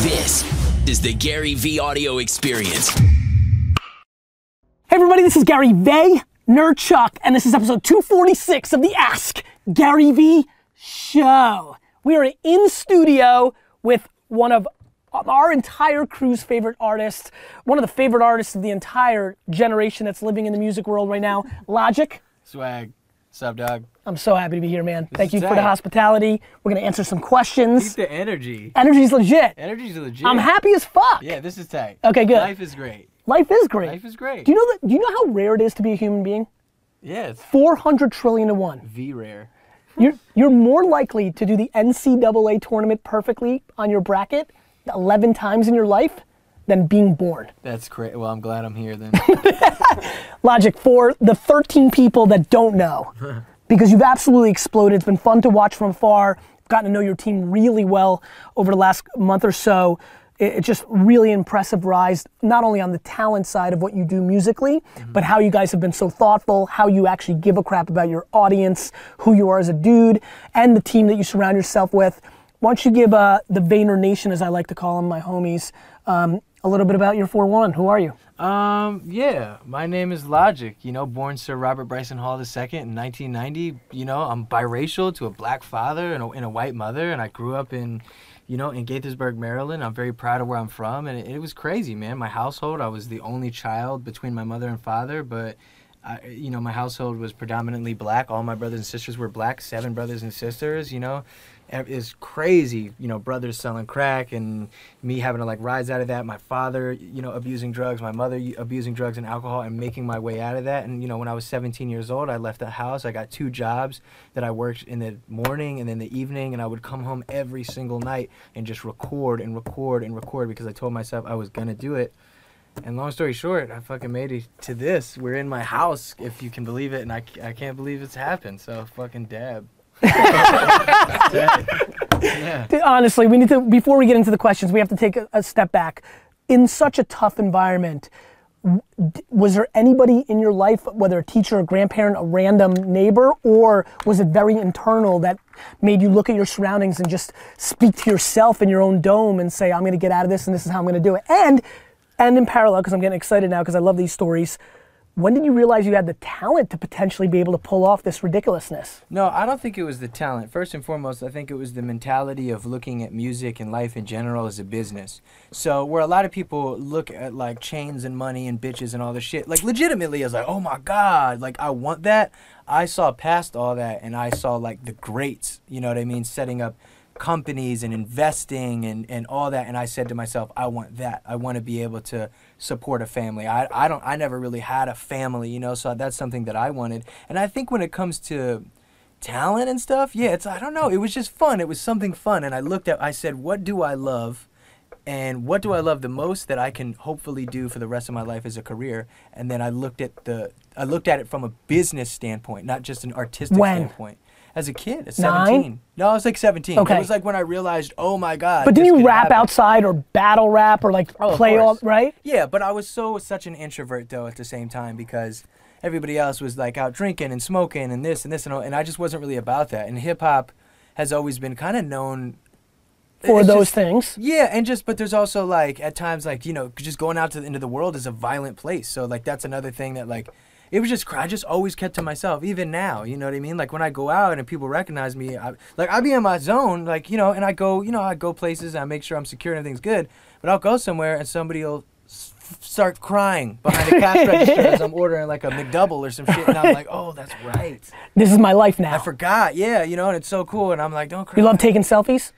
This is the Gary Vee audio experience. Hey everybody, this is Gary Vay, Nerdchuck, and this is episode 246 of the Ask Gary Vee Show. We are in studio with one of our entire crew's favorite artists, one of the favorite artists of the entire generation that's living in the music world right now, Logic. Swag. Sup, dog? I'm so happy to be here, man. Thank you is for the hospitality. We're gonna answer some Keep questions. the energy. Energy's legit. Energy's legit. I'm happy as fuck. Yeah, this is tight. Okay, good. Life is great. Life is great. Life is great. Do you know that? Do you know how rare it is to be a human being? Yeah, it's 400 trillion to one. V rare. You're you're more likely to do the NCAA tournament perfectly on your bracket 11 times in your life than being born. That's great. Well, I'm glad I'm here then. Logic for the 13 people that don't know, because you've absolutely exploded. It's been fun to watch from afar. Gotten to know your team really well over the last month or so. It- It's just really impressive rise, not only on the talent side of what you do musically, but how you guys have been so thoughtful, how you actually give a crap about your audience, who you are as a dude, and the team that you surround yourself with. Why don't you give uh, the Vayner Nation, as I like to call them, my homies, um, a little bit about your 4-1. Who are you? um, yeah, my name is Logic. You know, born Sir Robert Bryson Hall II in 1990. You know, I'm biracial to a black father and a, and a white mother, and I grew up in, you know, in Gaithersburg, Maryland. I'm very proud of where I'm from, and it, it was crazy, man. My household, I was the only child between my mother and father, but. I, you know, my household was predominantly black. All my brothers and sisters were black. Seven brothers and sisters. You know, It's crazy. You know, brothers selling crack and me having to like rise out of that. My father, you know, abusing drugs. My mother abusing drugs and alcohol, and making my way out of that. And you know, when I was 17 years old, I left the house. I got two jobs that I worked in the morning and then the evening, and I would come home every single night and just record and record and record because I told myself I was gonna do it. And long story short, I fucking made it to this. We're in my house, if you can believe it, and I, I can't believe it's happened. So fucking dab. yeah. honestly, we need to before we get into the questions, we have to take a, a step back. In such a tough environment, was there anybody in your life, whether a teacher, a grandparent, a random neighbor, or was it very internal that made you look at your surroundings and just speak to yourself in your own dome and say, "I'm going to get out of this, and this is how I'm going to do it." And and in parallel, because I'm getting excited now because I love these stories. When did you realize you had the talent to potentially be able to pull off this ridiculousness? No, I don't think it was the talent. First and foremost, I think it was the mentality of looking at music and life in general as a business. So where a lot of people look at like chains and money and bitches and all this shit, like legitimately, I was like, oh my god, like I want that. I saw past all that and I saw like the greats. You know what I mean? Setting up companies and investing and, and all that. And I said to myself I want that. I want to be able to support a family. I, I don't I never really had a family you know so that's something that I wanted. And I think when it comes to talent and stuff yeah it's I don't know. It was just fun. It was something fun. And I looked at I said what do I love? And what do I love the most that I can hopefully do for the rest of my life as a career? And then I looked at the I looked at it from a business standpoint not just an artistic When? standpoint as a kid at Nine? 17 no I was like 17 Okay. it was like when I realized oh my god But did this you rap happen. outside or battle rap or like Oh, play all right? Yeah, but I was so such an introvert though at the same time because everybody else was like out drinking and smoking and this and this and all, and I just wasn't really about that. And hip hop has always been kind of known For it's those just- things. Yeah, and just but there's also like at times like you know just going out to the, into the world is a violent place. So like that's another thing that like it was just I just always kept to myself even now. You know what I mean? Like when I go out and people recognize me, I, like I be in my zone, like you know, and I go you know I go places and I make sure I'm secure and everything's good. But I'll go somewhere and somebody will s- start crying behind a cash register as I'm ordering like a McDouble or some shit, and I'm like, oh, that's right. This is my life now. I forgot. Yeah, you know, and it's so cool. And I'm like, don't cry. you love taking selfies?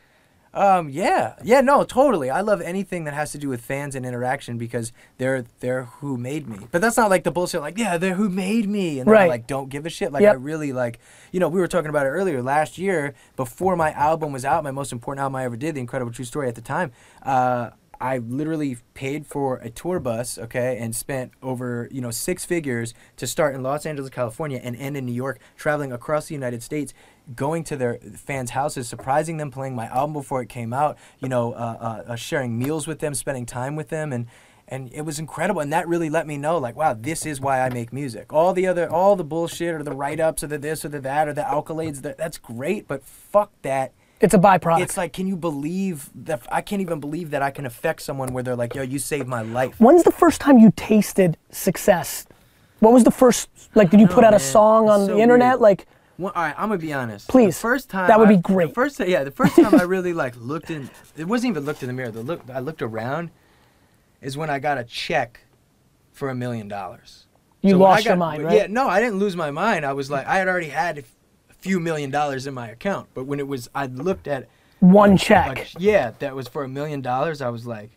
Um, yeah, yeah, no, totally. I love anything that has to do with fans and interaction because they're they're who made me. But that's not like the bullshit. Like, yeah, they're who made me, and I, Right. like don't give a shit. Like, Yep. I really like, you know, we were talking about it earlier. Last year, before my album was out, my most important album I ever did, The Incredible True Story, at the time, uh, I literally paid for a tour bus, okay, and spent over you know six figures to start in Los Angeles, California, and end in New York, traveling across the United States, going to their fans' houses, surprising them, playing my album before it came out, you know, uh, uh, uh, sharing meals with them, spending time with them, and and it was incredible. And that really let me know, like, wow, this is why I make music. All the other, all the bullshit or the write ups or the this or the that or the accolades, that, that's great, but fuck that It's a byproduct. it's like, can you believe that? I can't even believe that I can affect someone where they're like, yo, you saved my life. When's the first time you tasted success? What was the first like? Did you know, put out a song on It's the internet? weird. Like, Well, all right, I'm gonna be honest. Please. the first time That would I- be great. The first, yeah, the first time I really like looked in. It wasn't even looked in the mirror. The look I looked around is when I got a check for a million dollars. You So lost your got- mind, Yeah, no, I didn't lose my mind. I was like, I had already had a few million dollars in my account, but when it was, I looked at one a check. ch- yeah, that was for a million dollars. I was like,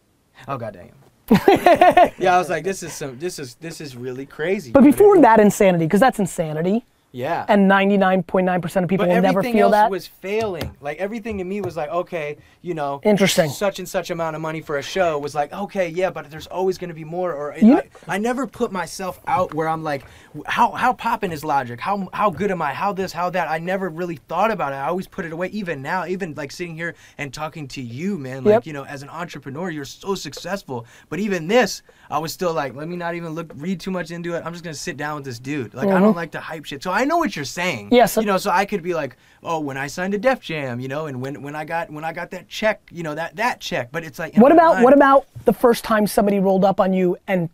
oh goddamn. yeah, I was like, this is some, this is, this is really crazy. But before that insanity, because that's insanity, yeah, and 99.9% of people will never everything feel else that. was failing. Like everything to me was like, okay, you know, Interesting. Such and such amount of money for a show was like, okay, yeah, but there's always going to be more. Or You- I, I never put myself out where I'm like, how how popping is logic? How how good am I? How this? How that? I never really thought about it. I always put it away. Even now, even like sitting here and talking to you, man. Like Yep. you know, as an entrepreneur, you're so successful. But even this, I was still like, let me not even look read too much into it. I'm just gonna sit down with this dude. Like I don't like to hype shit. So I know what you're saying. Mm-hmm. Yes. You know, so I could be like, oh, when I signed to Def Jam, you know, and when when I got when I got that check, you know, that that check. But it's like, What about mind- what about the first time somebody rolled up on you and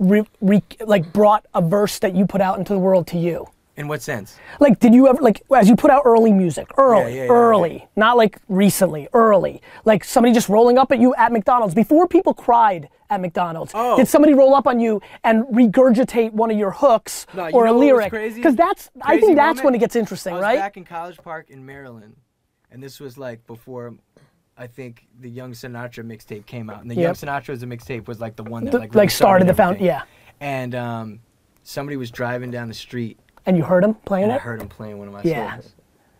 re, re, like brought a verse that you put out into the world to you? In what sense? Like, did you ever like as you put out early music, early, yeah, yeah, early, not like recently, early, like somebody just rolling up at you at McDonald's before people cried at McDonald's? Oh. Did somebody roll up on you and regurgitate one of your hooks No, you or a lyric? Because that's I Crazy think that's moment? when it gets interesting, I was right? back in College Park in Maryland, and this was like before. I think the Young Sinatra mixtape came out, and the Young Yep. Sinatra as a mixtape was like the one that The- like, like really started the found- yeah. And um, somebody was driving down the street, and you heard him playing and I heard him playing one of my Yeah. songs.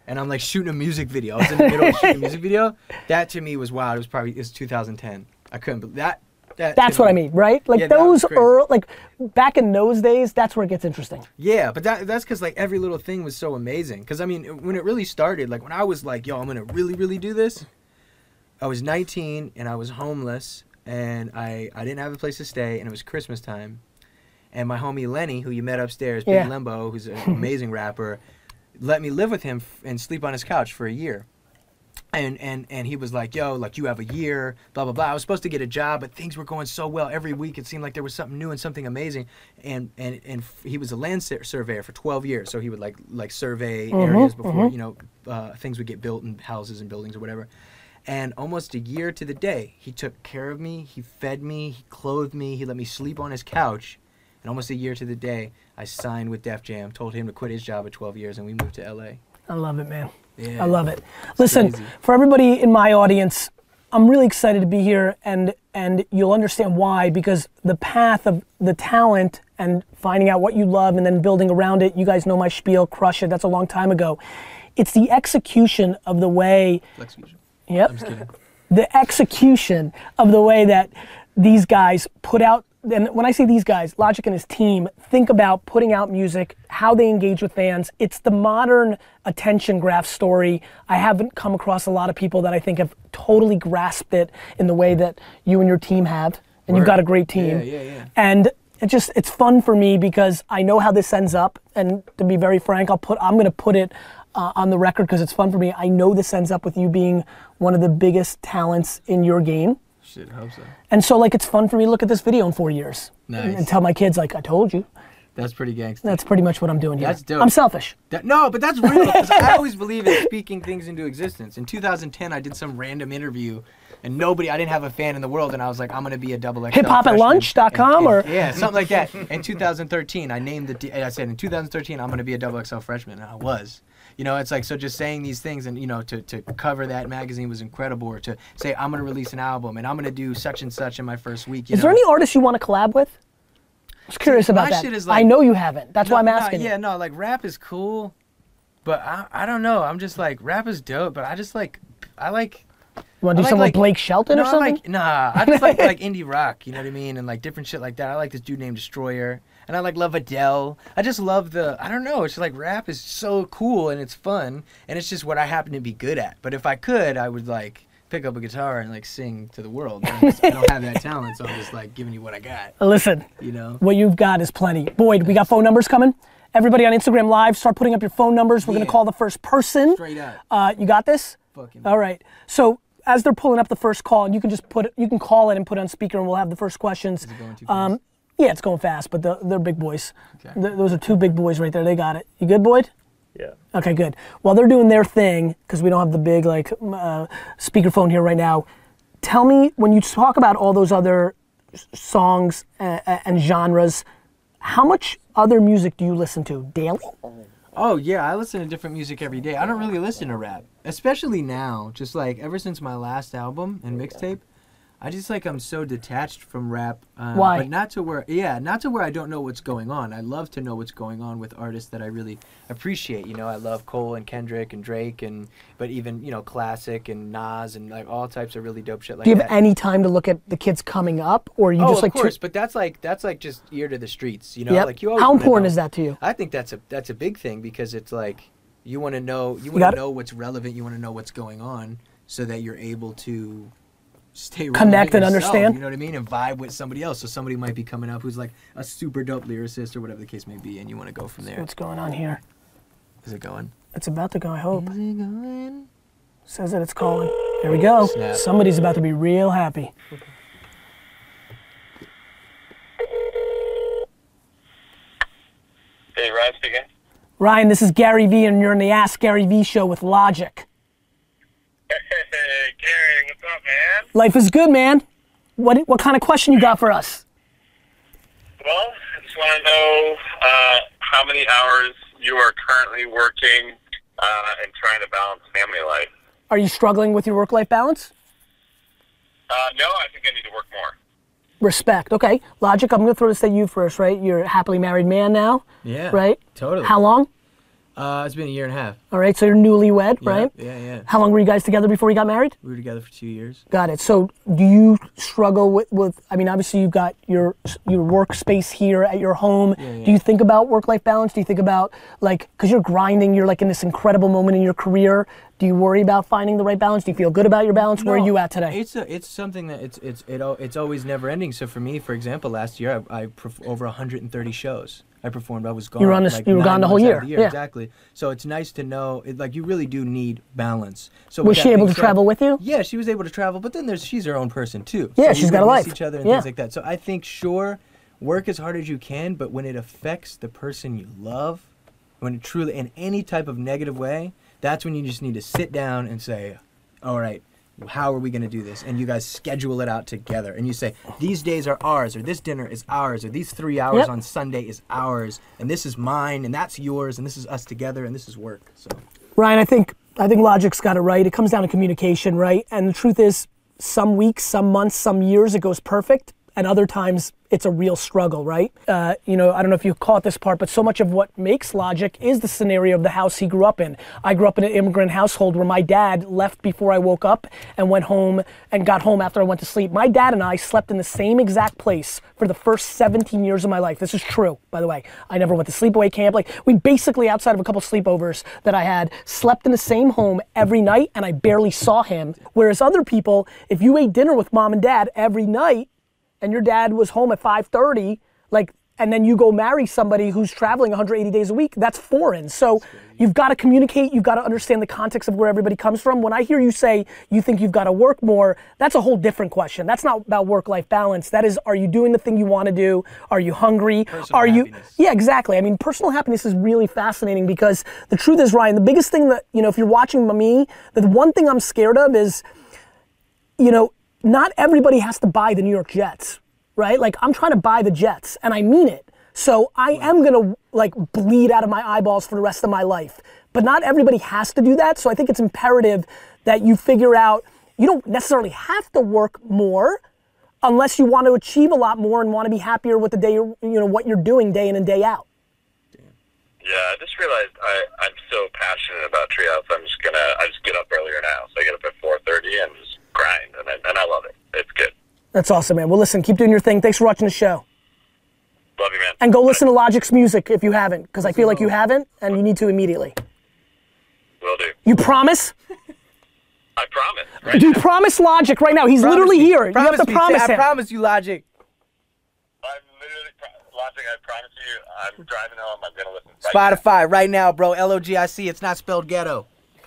And I'm like shooting a music video. I was in the middle of shooting a music video. That to me was wild. It was probably it was 2010. I couldn't believe that. that That's what I mean, right? Like Yeah, those early, like back in those days, that's where it gets interesting. Yeah, but that, that's because like every little thing was so amazing. Because I mean, when it really started, like when I was like, "Yo, I'm gonna really, really do this," I was 19 and I was homeless and I I didn't have a place to stay and it was Christmas time, and my homie Lenny, who you met upstairs, Big Yeah. Lenbo, who's an amazing rapper, let me live with him f- and sleep on his couch for a year. And, and and he was like, yo, like you have a year, blah blah blah. I was supposed to get a job, but things were going so well. Every week it seemed like there was something new and something amazing. And and and f- he was a land sur- surveyor for 12 years, so he would like like survey areas before you know uh, things would get built in houses and buildings or whatever. And almost a year to the day, he took care of me. He fed me. He clothed me. He let me sleep on his couch. And almost a year to the day, I signed with Def Jam, told him to quit his job at 12 years, and we moved to LA. I love it, man. Yeah. I love it. Listen, crazy. for everybody in my audience, I'm really excited to be here, and and you'll understand why because the path of the talent and finding out what you love and then building around it. You guys know my spiel, crush it. That's a long time ago. It's the execution of the way. Flex Fusion. Yep. I'm just kidding. the execution of the way that these guys put out and when I say these guys, Logic and his team think about putting out music, how they engage with fans. It's the modern attention graph story. I haven't come across a lot of people that I think have totally grasped it in the way that you and your team have. And you've got a great team. Yeah, yeah, yeah. And it just it's fun for me because I know how this ends up. And to be very frank, I'll put I'm gonna put it uh, on the record because it's fun for me. I know this ends up with you being one of the biggest talents in your game. Shit, I hope so. And so like it's fun for me to look at this video in four years and, Nice. and tell my kids like I told you. That's pretty gangster. That's pretty much what I'm doing here. That's dope. I'm selfish. That, no, but that's real. I always believe in speaking things into existence. In 2010, I did some random interview, and nobody, I didn't have a fan in the world, and I was like, I'm gonna be a double XL. Hiphopattlunch.com freshman. or- yeah, something like that. In 2013, I named the. I said in 2013, I'm gonna be a double XL freshman, and I was. You know, it's like so. Just saying these things, and you know, to, to cover that magazine was incredible. Or to say I'm gonna release an album, and I'm gonna do such and such in my first week. You Is know? there any artists you want to collab with? I was curious See, about my that. shit is I know you haven't. That's why I'm No, no, asking. yeah, you. no, like rap is cool, but I, I don't know. I'm just like rap is dope, but I just like I like want to do like, something like- with Blake Shelton no, or something? like nah. I just like like indie rock, you know what I mean, and like different shit like that. I like this dude named Destroyer, and I like love Adele. I just love the I don't know. It's like rap is so cool and it's fun, and it's just what I happen to be good at. But if I could, I would like pick up a guitar and like sing to the world. I, just- I don't have that talent, so I'm just like giving you what I got. Listen, You know. what you've got is plenty. Boyd, we got phone numbers coming. Everybody on Instagram Live, start putting up your phone numbers. We're Yeah. gonna call the first person. Straight up. Uh, you got this? Fucking. All right. So as they're pulling up the first call, and you can just put it, you can call it and put it on speaker, and we'll have the first questions. Is it going too Um, yeah, it's going fast, but the, they're big boys. Okay. Th- those are two big boys right there. They got it. You good, Boyd? Yeah. Okay, good. While they're doing their thing, because we don't have the big like m- uh, speakerphone here right now, tell me when you talk about all those other songs uh, and genres, how much other music do you listen to daily? Oh yeah, I listen to different music every day. I don't really listen to rap, especially now. Just like ever since my last album and mixtape, I just like I'm so detached from rap. Um, Why? But not to where, yeah, not to where I don't know what's going on. I love to know what's going on with artists that I really appreciate. You know, I love Cole and Kendrick and Drake and, but even you know classic and Nas and like all types of really dope shit like Do you have that. any time to look at the kids coming up, or you oh, just of like course, to, but that's like that's like just ear to the streets. You know, Yep. like you. Always How important know. is that to you? I think that's a that's a big thing because it's like you want to know you want to know what's relevant. You want to know what's going on so that you're able to stay relevant Connect and yourself, understand. You know what I mean? And vibe with somebody else. So somebody might be coming up who's like a super dope lyricist or whatever the case may be, and you want to go from there. What's going on here? Is it going? It's about to go. I hope. Is it going? Says that it's calling. There we go. Snap. Somebody's about to be real happy. Hey, Ryan speaking. Ryan, this is Gary Vee, and you're in the Ask Gary Vee show with Logic. Hey, Gary, what's up, man? Life is good, man. What what kind of question you got for us? Well, I just want to know uh, how many hours you are currently working uh, and trying to balance family life. Are you struggling with your work-life balance? Uh, no, I think I need to work more. Respect. Okay. Logic, I'm gonna throw this at you first, right? You're a happily married man now, Yeah. right? Totally. How long? Uh, it's been a year and a half. All right, so you're newlywed, Yeah, right? Yeah, yeah. How long were you guys together before you got married? We were together for two years. Got it. So do you struggle with, with I mean, obviously you've got your your workspace here at your home. yeah. Do you think about work-life balance? Do you think about like, because you're grinding, you're like in this incredible moment in your career. Do you worry about finding the right balance? Do you feel good about your balance? Where are you at today? It's a, it's something that it's it's it, it's always never ending. So for me, for example, last year I, I perf- over 130 shows I performed. I was gone. You were on this- like you were gone the whole out of year, yeah. Exactly. So it's nice to know. It, like you really do need balance. So Was she able to said- travel with you? Yeah, she was able to travel, but then there's she's her own person too. Yeah, So she's got a life. each other and Yeah. things like that. So I think sure, work as hard as you can, but when it affects the person you love, when it truly in any type of negative way, that's when you just need to sit down and say, all right. How are we going to do this? And you guys schedule it out together. And you say, these days are ours, or this dinner is ours, or these three hours Yep. on Sunday is ours, and this is mine, and that's yours, and this is us together, and this is work. So, Ryan, I think I think Logic's got it right. It comes down to communication, right? And the truth is, some weeks, some months, some years it goes perfect, and other times it's a real struggle, right? Uh, you know, I don't know if you caught this part, but so much of what makes Logic is the scenario of the house he grew up in. I grew up in an immigrant household where my dad left before I woke up and went home and got home after I went to sleep. My dad and I slept in the same exact place for the first 17 years of my life. This is true, by the way. I never went to sleepaway camp. Like we basically, outside of a couple sleepovers that I had, slept in the same home every night, and I barely saw him. Whereas other people, if you ate dinner with mom and dad every night, and your dad was home at 5:30, like, and then you go marry somebody who's traveling 180 days a week, that's foreign. So you've got to communicate. You've got to understand the context of where everybody comes from. When I hear you say you think you've got to work more, that's a whole different question. That's not about work-life balance. That is, are you doing the thing you want to do? Are you hungry? Personal are you? happiness. Yeah, exactly. I mean, personal happiness is really fascinating because the truth is, Ryan, the biggest thing that you know, if you're watching me, the one thing I'm scared of is you know, not everybody has to buy the New York Jets, right? Like I'm trying to buy the Jets and I mean it. So I am going to like bleed out of my eyeballs for the rest of my life. But not everybody has to do that. So I think it's imperative that you figure out you don't necessarily have to work more unless you want to achieve a lot more and want to be happier with the day you're, you know what you're doing day in and day out. Yeah, I just realized I, I'm so passionate about Treehouse. I'm just gonna I just get up earlier now, so I get up at 4:30 and just grind, and I, and I love it. It's good. That's awesome, man. Well, listen, keep doing your thing. Thanks for watching the show. Love you, man. And go listen to Logic's music if you haven't, because I feel like you haven't, and you need to immediately. Will do. You promise? I promise. Right Dude, now. promise Logic right now. He's literally me. here. you have to me. promise him. I promise you, Logic. I'm literally pro- Logic. I promise you. I'm driving home. I'm gonna listen. Right Spotify right now, bro. L O G I C. It's not spelled ghetto.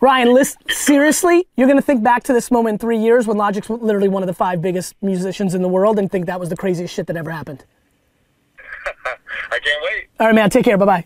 Ryan, listen, seriously, you're gonna think back to this moment in three years when Logic's literally one of the five biggest musicians in the world and think that was the craziest shit that ever happened. I can't wait. All right, man. Take care. Bye bye.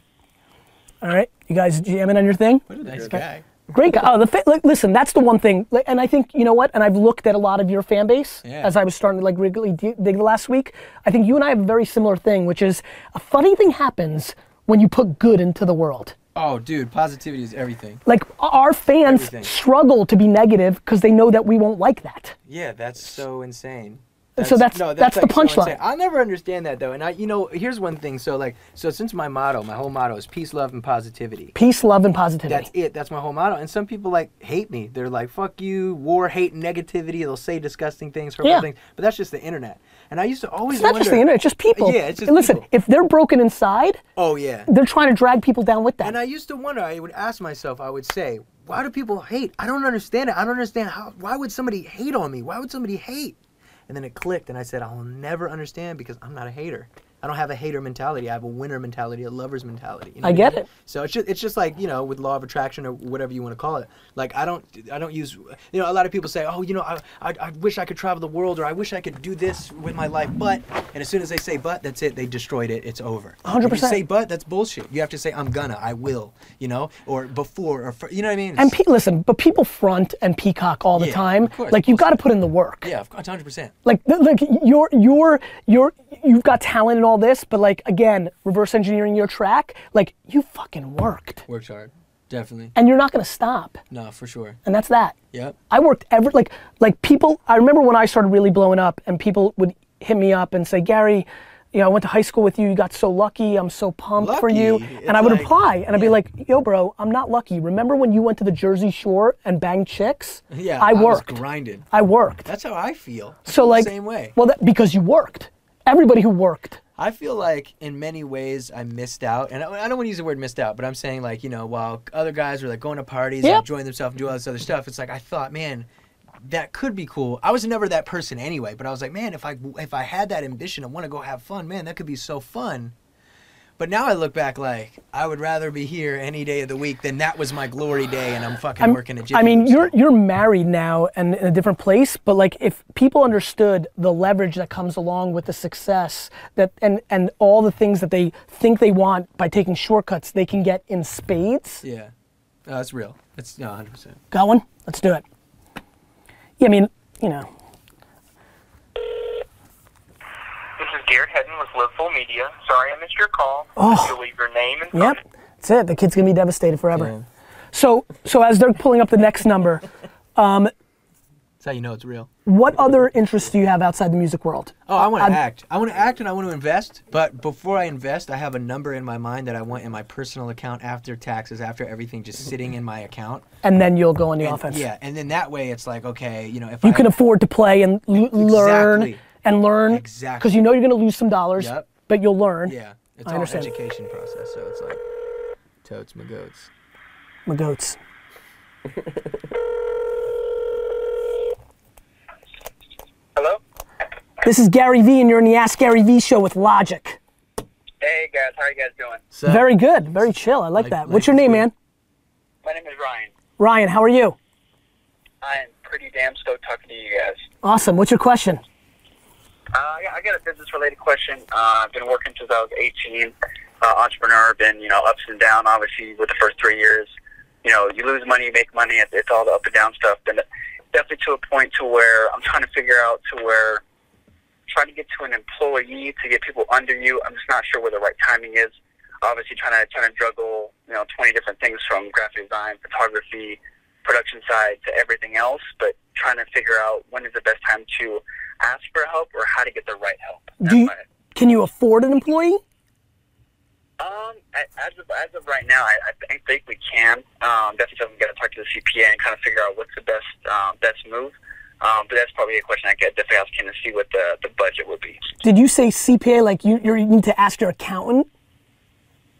All right, you guys jamming on your thing? What a nice guy. Great guy. Oh, the fa- listen, that's the one thing. And I think you know what. And I've looked at a lot of your fan base Yeah. as I was starting to like really dig dig the last week. I think you and I have a very similar thing, which is a funny thing happens when you put good into the world. Oh, dude, positivity is everything. Like our fans Everything. struggle struggle to be negative because they know that we won't like that. Yeah, that's so insane. So that's- no, that's the so punchline. I'll never understand that though. And I, you know, here's one thing. So like, so since my motto, my whole motto is peace, love, and positivity. Peace, love, and positivity. That's it. That's my whole motto. And some people like hate me. They're like, "Fuck you," war, hate, negativity. They'll say disgusting things, hurtful Yeah. things. But that's just the internet. And I used to always It's not wonder. just the internet, it's just people. Yeah, it's just and listen, people. if they're broken inside, Oh yeah. they're trying to drag people down with that. And I used to wonder. I would ask myself. I would say, "Why do people hate? I don't understand it. I don't understand how. Why would somebody hate on me? Why would somebody hate?" And then it clicked, and I said, "I'll never understand because I'm not a hater. I don't have a hater mentality. I have a winner mentality, a lover's mentality. You know I get mean? it. So it's just it's just like you know with law of attraction or whatever you want to call it. Like I don't I don't use you know a lot of people say oh you know I, I I wish I could travel the world or I wish I could do this with my life but and as soon as they say but that's it they destroyed it it's over. 100%. If you say but that's bullshit. You have to say I'm gonna I will you know or before or fir- you know what I mean. and pe- listen, but people front and peacock all the Yeah, time. Like you've got to put in the work. yeah, of course, hundred percent. Like, like you're you're you're you've got talent and all this, but like again, reverse engineering your track. Like you fucking worked, Worked hard, definitely. and you're not gonna stop. No, for sure. And that's that. Yep. I worked every like like people. I remember when I started really blowing up, and people would hit me up and say, Gary. You know, I went to high school with you. You got so lucky. I'm so pumped for you. Lucky? And I would like- reply, and I'd be like, "Yo, bro, I'm not lucky. Remember when you went to the Jersey Shore and banged chicks? Yeah, I worked. grinded. I worked. That's how I feel. I So like, same way. Well, that, because you worked. Everybody who worked. I feel like in many ways I missed out, and I, I don't want to use the word missed out, but I'm saying like you know while other guys were like going to parties and Yep. enjoying themselves and doing all this other stuff, it's like I thought, man, that could be cool. I was never that person anyway, but I was like, man, if I if I had that ambition and want to go have fun, man, that could be so fun. But now I look back like I would rather be here any day of the week than that was my glory day, and I'm fucking I'm- working a Gym. I mean, you're you're married now and in a different place, but like if people understood the leverage that comes along with the success that and and all the things that they think they want by taking shortcuts, they can get in spades. Yeah, no, that's real. It's no, 100. percent Got one? Let's do it. Yeah, I mean, you know, This is Garrett Hedden with Liveful Media. Sorry I missed your call. Oh. You'll leave your name and phone. yep, that's it. The kid's gonna be devastated forever. Yeah. So so as they're pulling up the next number, um, That's how you know it's real. what other interests do you have outside the music world? Oh, I want to uh, act. I want to act and I want to invest. But before I invest, I have a number in my mind that I want in my personal account after taxes, after everything, just sitting in my account. And then you'll go on the And- offense. Yeah, and then that way it's like, okay, you know, if You I can afford to play and l- learn Exactly. And learn Exactly. because you know you're going to lose some dollars, Yep. but you'll learn. yeah, it's I all understand. education process. So it's like totes my goats. My goats. Hello? This is Gary Vee, and you're in the Ask Gary Vee show with Logic. Hey, guys. How are you guys doing? So, Very good, very chill. I like Like- that. like What's your name, good. man? My name is Ryan. Ryan. How are you? I am pretty damn stoked talking to you guys. Awesome. What's your question? Uh, I got- I got a business-related question. Uh, I've been working since I was 18. Uh, entrepreneur, been, you know, ups and down, obviously, with the first three years. You know, you lose money, you make money. It's, it's all the up and down stuff. And definitely to a point to where I'm trying to figure out to where trying to get to an employee to get people under you. I'm just not sure where the right timing is. Obviously, trying to trying to juggle you know 20 different things from graphic design, photography, production side to everything else. But trying to figure out when is the best time to ask for help or how to get the right help. Do you, can you afford an employee? um, as of, as of right now, I, I think- we can. Um, definitely something got to talk to the CPA and kind of figure out what's the best um, best move. Um, but that's probably a question I could definitely ask him to see what the, the budget would be. Did you say CPA? Like you, you need to ask your accountant?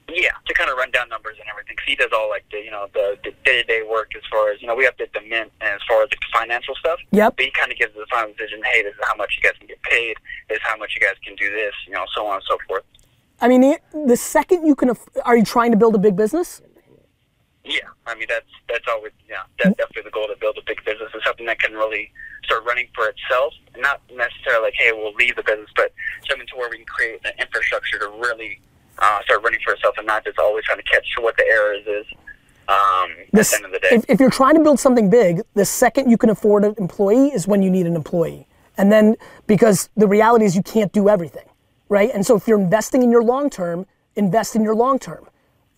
Yeah, to kind of run down numbers and everything. 'Cause he does all like the you know the day to day work as far as you know we have to the mint and as far as the financial stuff. Yep. But he kind of gives the final decision. Hey, this is how much you guys can get paid. This is how much you guys can do this. You know, so on and so forth. I mean, the, the second you can, aff- are you trying to build a big business? Yeah, I mean that's that's always yeah that's mm-hmm. definitely the goal to build a big business and something that can really start running for itself. Not necessarily like hey we'll leave the business, but something to where we can create the infrastructure to really uh, start running for itself and not just always trying to catch what the errors is. Um, This- at the end of the day, if, if you're trying to build something big, the second you can afford an employee is when you need an employee. And then because the reality is you can't do everything, right? And so if you're investing in your long term, invest in your long term.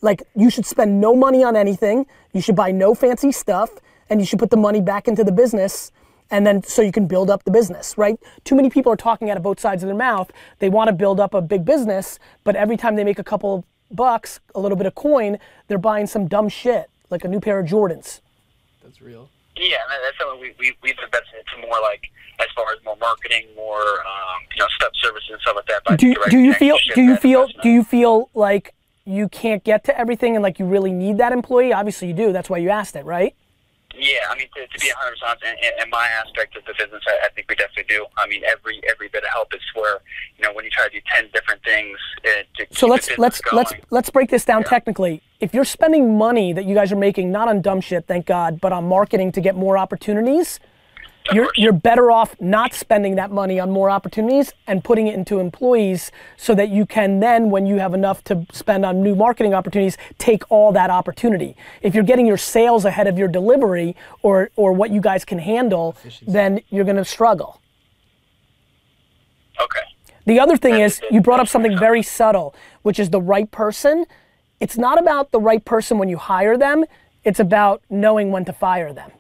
Like you should spend no money on anything. You should buy no fancy stuff and you should put the money back into the business and then so you can build up the business, right? Too many people are talking out of both sides of their mouth. They want to build up a big business, but every time they make a couple bucks, a little bit of coin, they're buying some dumb shit, like a new pair of Jordans. That's real. Yeah, and that's something we, we, we've invested into more like as far as more marketing, more um, you know step services and stuff like that. by Do, direct do you feel do you feel investment. do you feel like you can't get to everything and like you really need that employee? Obviously you do. That's why you asked it, right? Yeah, I mean, to, to be 100 percent in, in my aspect of the business, I, I think we definitely do. I mean, every every bit of help is where you know when you try to do 10 different things. Uh, to So let's let's going. let's let's break this down Yeah. technically. If you're spending money that you guys are making not on dumb shit, thank God, but on marketing to get more opportunities, you're you're better off not spending that money on more opportunities and putting it into employees so that you can then when you have enough to spend on new marketing opportunities, take all that opportunity. If you're getting your sales ahead of your delivery or or what you guys can handle, then you're going to struggle. Okay. The other thing is, you brought up something very subtle, which is the right person. It's not about the right person when you hire them, it's about knowing when to fire them.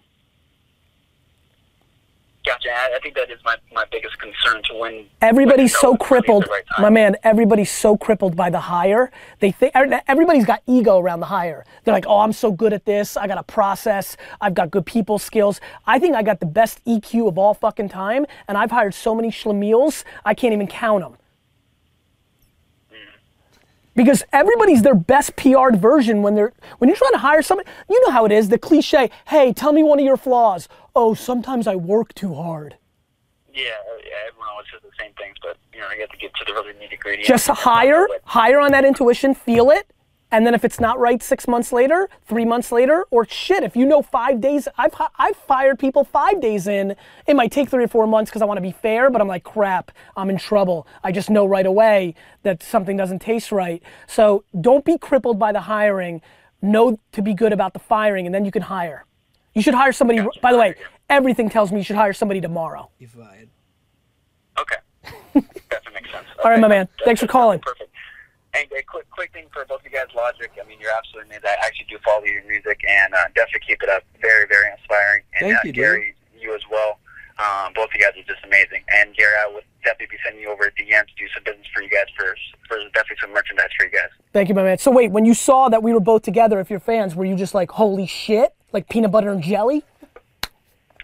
Gotcha. I, think that is my, my biggest concern to when Everybody's when so you know it's really crippled, right my man. Everybody's so crippled by the hire. They think er, everybody's got ego around the hire. They're like, "Oh, I'm so good at this. I got a process. I've got good people skills. I think I got the best EQ of all fucking time, and I've hired so many schlemiels, I can't even count them." Because everybody's their best PR'd version when they're when you're trying to hire somebody. You know how it is. The cliche. Hey, tell me one of your flaws. Oh, sometimes I work too hard. Yeah, yeah, everyone always says the same things, but you know, you have to get to the really nitty gritty. just hire, hire on that intuition, feel it, and then if it's not right six months later, three months later, or shit, if you know five days, I've I've fired people five days in. It might take three or four months because I want to be fair, but I'm like, crap, I'm in trouble. I just know right away that something doesn't taste right. So don't be crippled by the hiring. Know to be good about the firing, and then you can hire. You should hire somebody. By the way, everything tells me you should hire somebody tomorrow. You fired. Okay. Definitely makes sense. All right, Okay. my man. That's- Thanks for calling. Perfect. And a quick, quick thing for both of you guys, Logic. I mean, you're absolutely amazing. I actually do follow your music, and uh, definitely keep it up. Very, very inspiring. And Thank uh, you, dude. Gary, you as well. Um, both of you guys are just amazing. And Gary, I would definitely be sending you over a DM to do some business for you guys for, for definitely some merchandise for you guys. Thank you, my man. So wait, when you saw that we were both together, if you're fans, were you just like, holy shit, like peanut butter and jelly?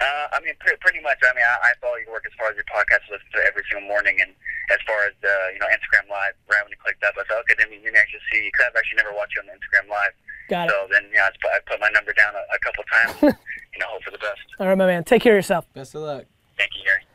Uh, I mean, pre- pretty much. I mean, I, I follow your work as far as your podcast. I listen to it every single morning, and as far as uh, you know, Instagram Live. Right when you clicked up, I thought, okay, then you can actually see. Because I've actually never watched you on Instagram Live. Got it. So then, yeah, I put, I put my number down a, a couple times. you know, hope for the best. All right, my man. Take care of yourself. Best of luck. Thank you, Gary.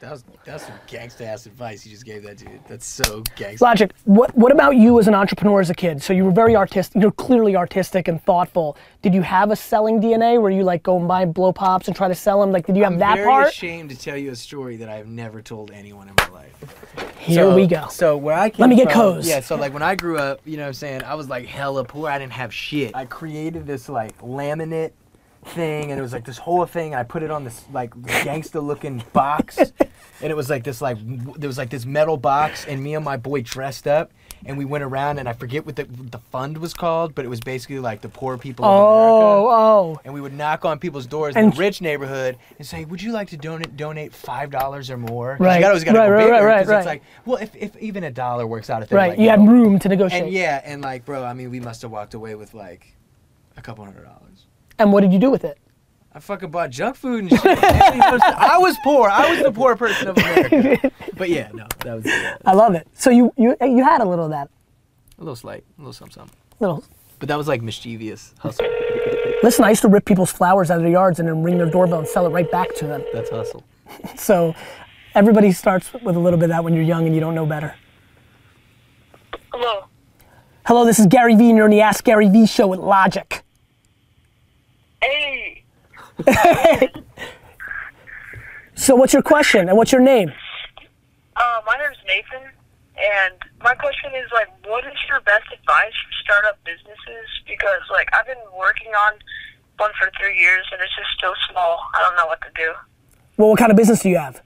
That was that's some gangsta ass advice you just gave that dude. That's so gangsta. Logic, what, what about you as an entrepreneur as a kid? So you were very artistic, you're clearly artistic and thoughtful. Did you have a selling DNA where you like go and buy blow pops and try to sell them? Like, did you have I'm that very part? I'm ashamed to tell you a story that I've never told anyone in my life. Here So- we go. So where I came Let me get from, codes. Yeah, so like when I grew up, you know what I'm saying, I was like hella poor. I didn't have shit. I created this like laminate thing and it was like this whole thing and I put it on this like gangster looking box. and it was like this like w- there was like this metal box and me and my boy dressed up and we went around and I forget what the what the fund was called, but it was basically like the poor people of America Oh, oh. and we would knock on people's doors in And- the rich neighborhood and say, "Would you like to donate donate five dollars or more?" 'Cause Right, You gotta, always gotta right, go right, bigger, right, right, 'cause right. It's like, well, if, if even a dollar works out, if Right, like, you had room to negotiate. And yeah, and like, bro, I mean, we must have walked away with like a couple hundred dollars. And what did you do with it? I fucking bought junk food and shit. man. You know, I was poor. I was the poor person of America. But yeah, no, that was uh, I love it. So you you you had a little of that, a little slight, a little something, something. little. But that was like mischievous hustle. Listen, I used to rip people's flowers out of their yards and then ring their doorbell and sell it right back to them. That's hustle. So everybody starts with a little bit of that when you're young and you don't know better. Hello. Hello, this is Gary Vee, and you're on the Ask Gary Vee show with Logic. Hey, So, what's your question and what's your name? uh, my name's Nathan, and my question is like, what is your best advice for startup businesses? Because like I've been working on one for three years, and it's just still small. I don't know what to do. Well, what kind of business do you have?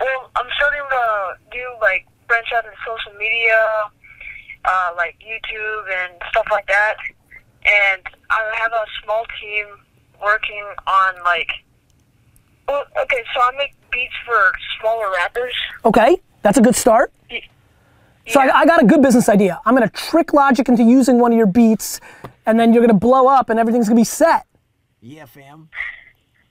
Well, I'm starting to do like branch out into social media, uh, like YouTube and stuff like that. And I have a small team working on like. Well, okay, so I make beats for smaller rappers. Okay, that's a good start. So Yeah. I, I got a good business idea. I'm gonna trick Logic into using one of your beats, and then you're gonna blow up, and everything's gonna be set. Yeah, fam.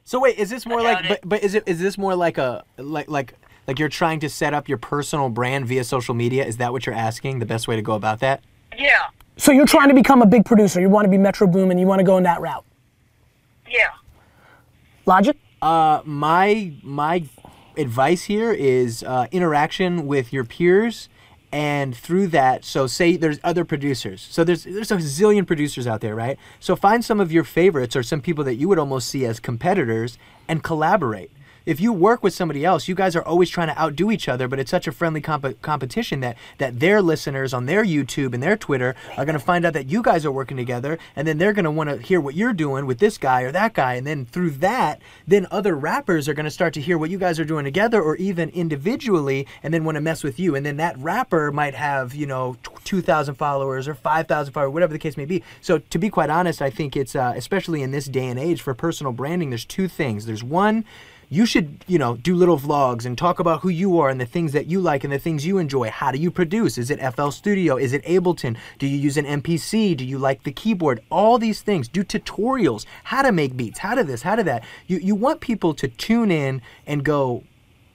So wait, is this more like doubt but, but is it is this more like a like like like you're trying to set up your personal brand via social media? Is that what you're asking? The best way to go about that? Yeah, So you're trying to become a big producer. You want to be Metro Boom, and you want to go in that route. yeah. Logic. Uh, my my advice here is uh, interaction with your peers, and through that, so say there's other producers. So there's there's a zillion producers out there, right? So find some of your favorites or some people that you would almost see as competitors and collaborate. If you work with somebody else, you guys are always trying to outdo each other, but it's such a friendly comp- competition that that their listeners on their YouTube and their Twitter are going to find out that you guys are working together, and then they're going to want to hear what you're doing with this guy or that guy, and then through that, then other rappers are going to start to hear what you guys are doing together or even individually, and then want to mess with you, and then that rapper might have you know t- 2,000 followers or 5,000 followers, whatever the case may be. So to be quite honest, I think it's uh, especially in this day and age for personal branding. There's two things. There's one you should you know do little vlogs and talk about who you are and the things that you like and the things you enjoy. How do you produce? Is it fl studio? Is it ableton? Do you use an mpc do you like the keyboard? All these things. Do tutorials. How to make beats. How to this. How to that. You, you want people to tune in and go